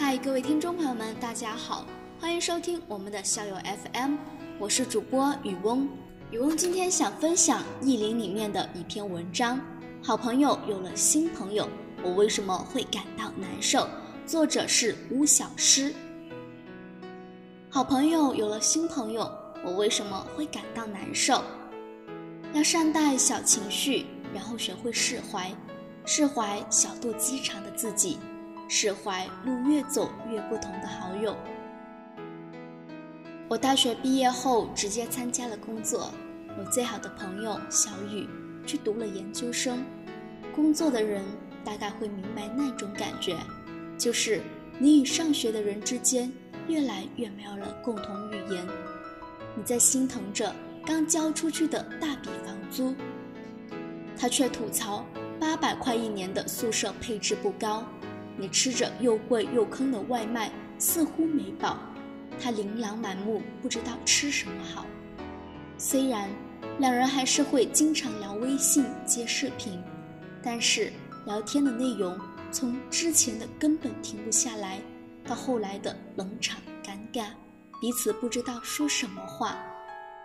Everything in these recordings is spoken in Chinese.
嗨，各位听众朋友们，大家好，欢迎收听我们的校友 FM，我是主播雨翁。雨翁今天想分享《意林》里面的一篇文章，《好朋友有了新朋友，我为什么会感到难受》。作者是巫小诗。好朋友有了新朋友，我为什么会感到难受？要善待小情绪，然后学会释怀，释怀小肚鸡肠的自己。释怀路越走越不同的好友。我大学毕业后直接参加了工作，我最好的朋友小雨去读了研究生。工作的人大概会明白那种感觉，就是你与上学的人之间越来越没有了共同语言。你在心疼着刚交出去的大笔房租，他却吐槽八百块一年的宿舍配置不高。你吃着又贵又坑的外卖，似乎没饱；他琳琅满目，不知道吃什么好。虽然两人还是会经常聊微信、接视频，但是聊天的内容从之前的根本停不下来，到后来的冷场、尴尬，彼此不知道说什么话。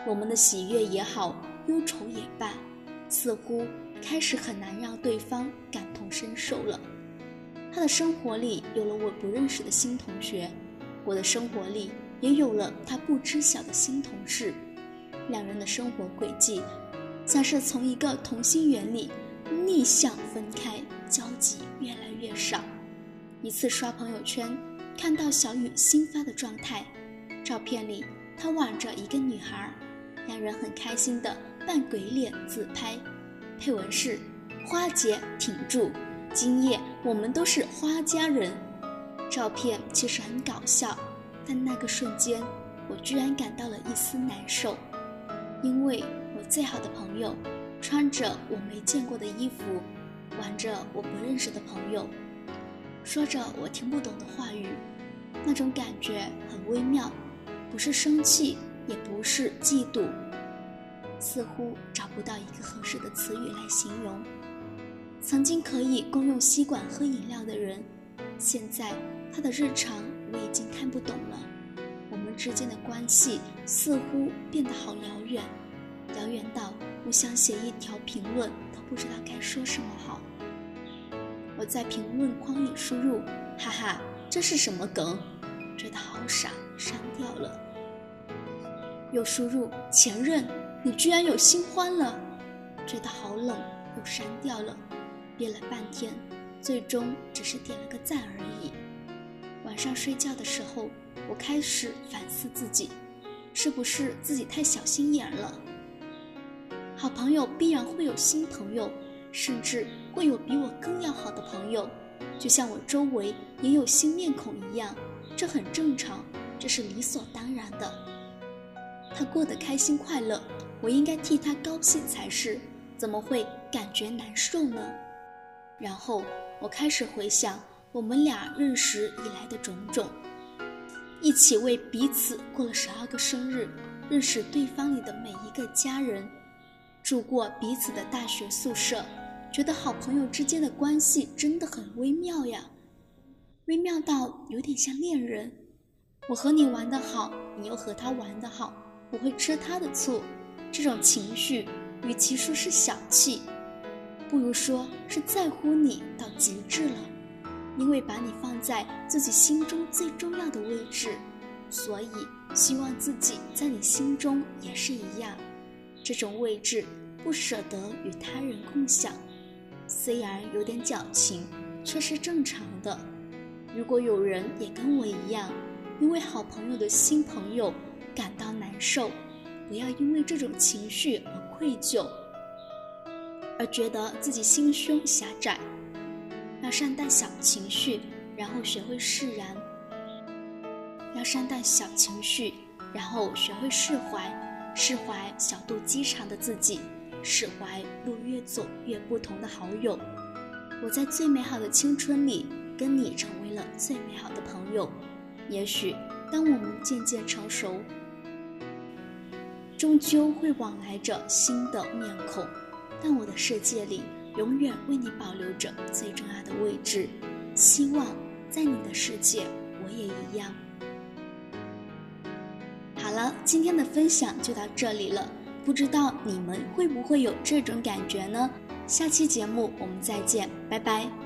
我们的喜悦也好，忧愁也罢，似乎开始很难让对方感同身受了。他的生活里有了我不认识的新同学，我的生活里也有了他不知晓的新同事。两人的生活轨迹，像是从一个同心圆里逆向分开，交集越来越少。一次刷朋友圈，看到小雨新发的状态，照片里他挽着一个女孩，两人很开心的扮鬼脸自拍，配文是：花姐挺住。今夜我们都是花家人，照片其实很搞笑，但那个瞬间，我居然感到了一丝难受，因为我最好的朋友穿着我没见过的衣服，玩着我不认识的朋友，说着我听不懂的话语，那种感觉很微妙，不是生气，也不是嫉妒，似乎找不到一个合适的词语来形容。曾经可以共用吸管喝饮料的人，现在他的日常我已经看不懂了。我们之间的关系似乎变得好遥远，遥远到我想写一条评论都不知道该说什么好。我在评论框里输入“哈哈，这是什么梗”，觉得好傻，删掉了。又输入“前任，你居然有新欢了”，觉得好冷，又删掉了。憋了半天，最终只是点了个赞而已。晚上睡觉的时候，我开始反思自己，是不是自己太小心眼了？好朋友必然会有新朋友，甚至会有比我更要好的朋友，就像我周围也有新面孔一样，这很正常，这是理所当然的。他过得开心快乐，我应该替他高兴才是，怎么会感觉难受呢？然后我开始回想我们俩认识以来的种种，一起为彼此过了十二个生日，认识对方里的每一个家人，住过彼此的大学宿舍，觉得好朋友之间的关系真的很微妙呀，微妙到有点像恋人。我和你玩得好，你又和他玩得好，我会吃他的醋，这种情绪，与其说是小气。不如说是在乎你到极致了，因为把你放在自己心中最重要的位置，所以希望自己在你心中也是一样。这种位置不舍得与他人共享，虽然有点矫情，却是正常的。如果有人也跟我一样，因为好朋友的新朋友感到难受，不要因为这种情绪而愧疚。而觉得自己心胸狭窄，要善待小情绪，然后学会释然；要善待小情绪，然后学会释怀，释怀小肚鸡肠的自己，释怀路越走越不同的好友。我在最美好的青春里，跟你成为了最美好的朋友。也许当我们渐渐成熟，终究会往来着新的面孔。但我的世界里永远为你保留着最重要的位置，希望在你的世界我也一样。好了，今天的分享就到这里了，不知道你们会不会有这种感觉呢？下期节目我们再见，拜拜。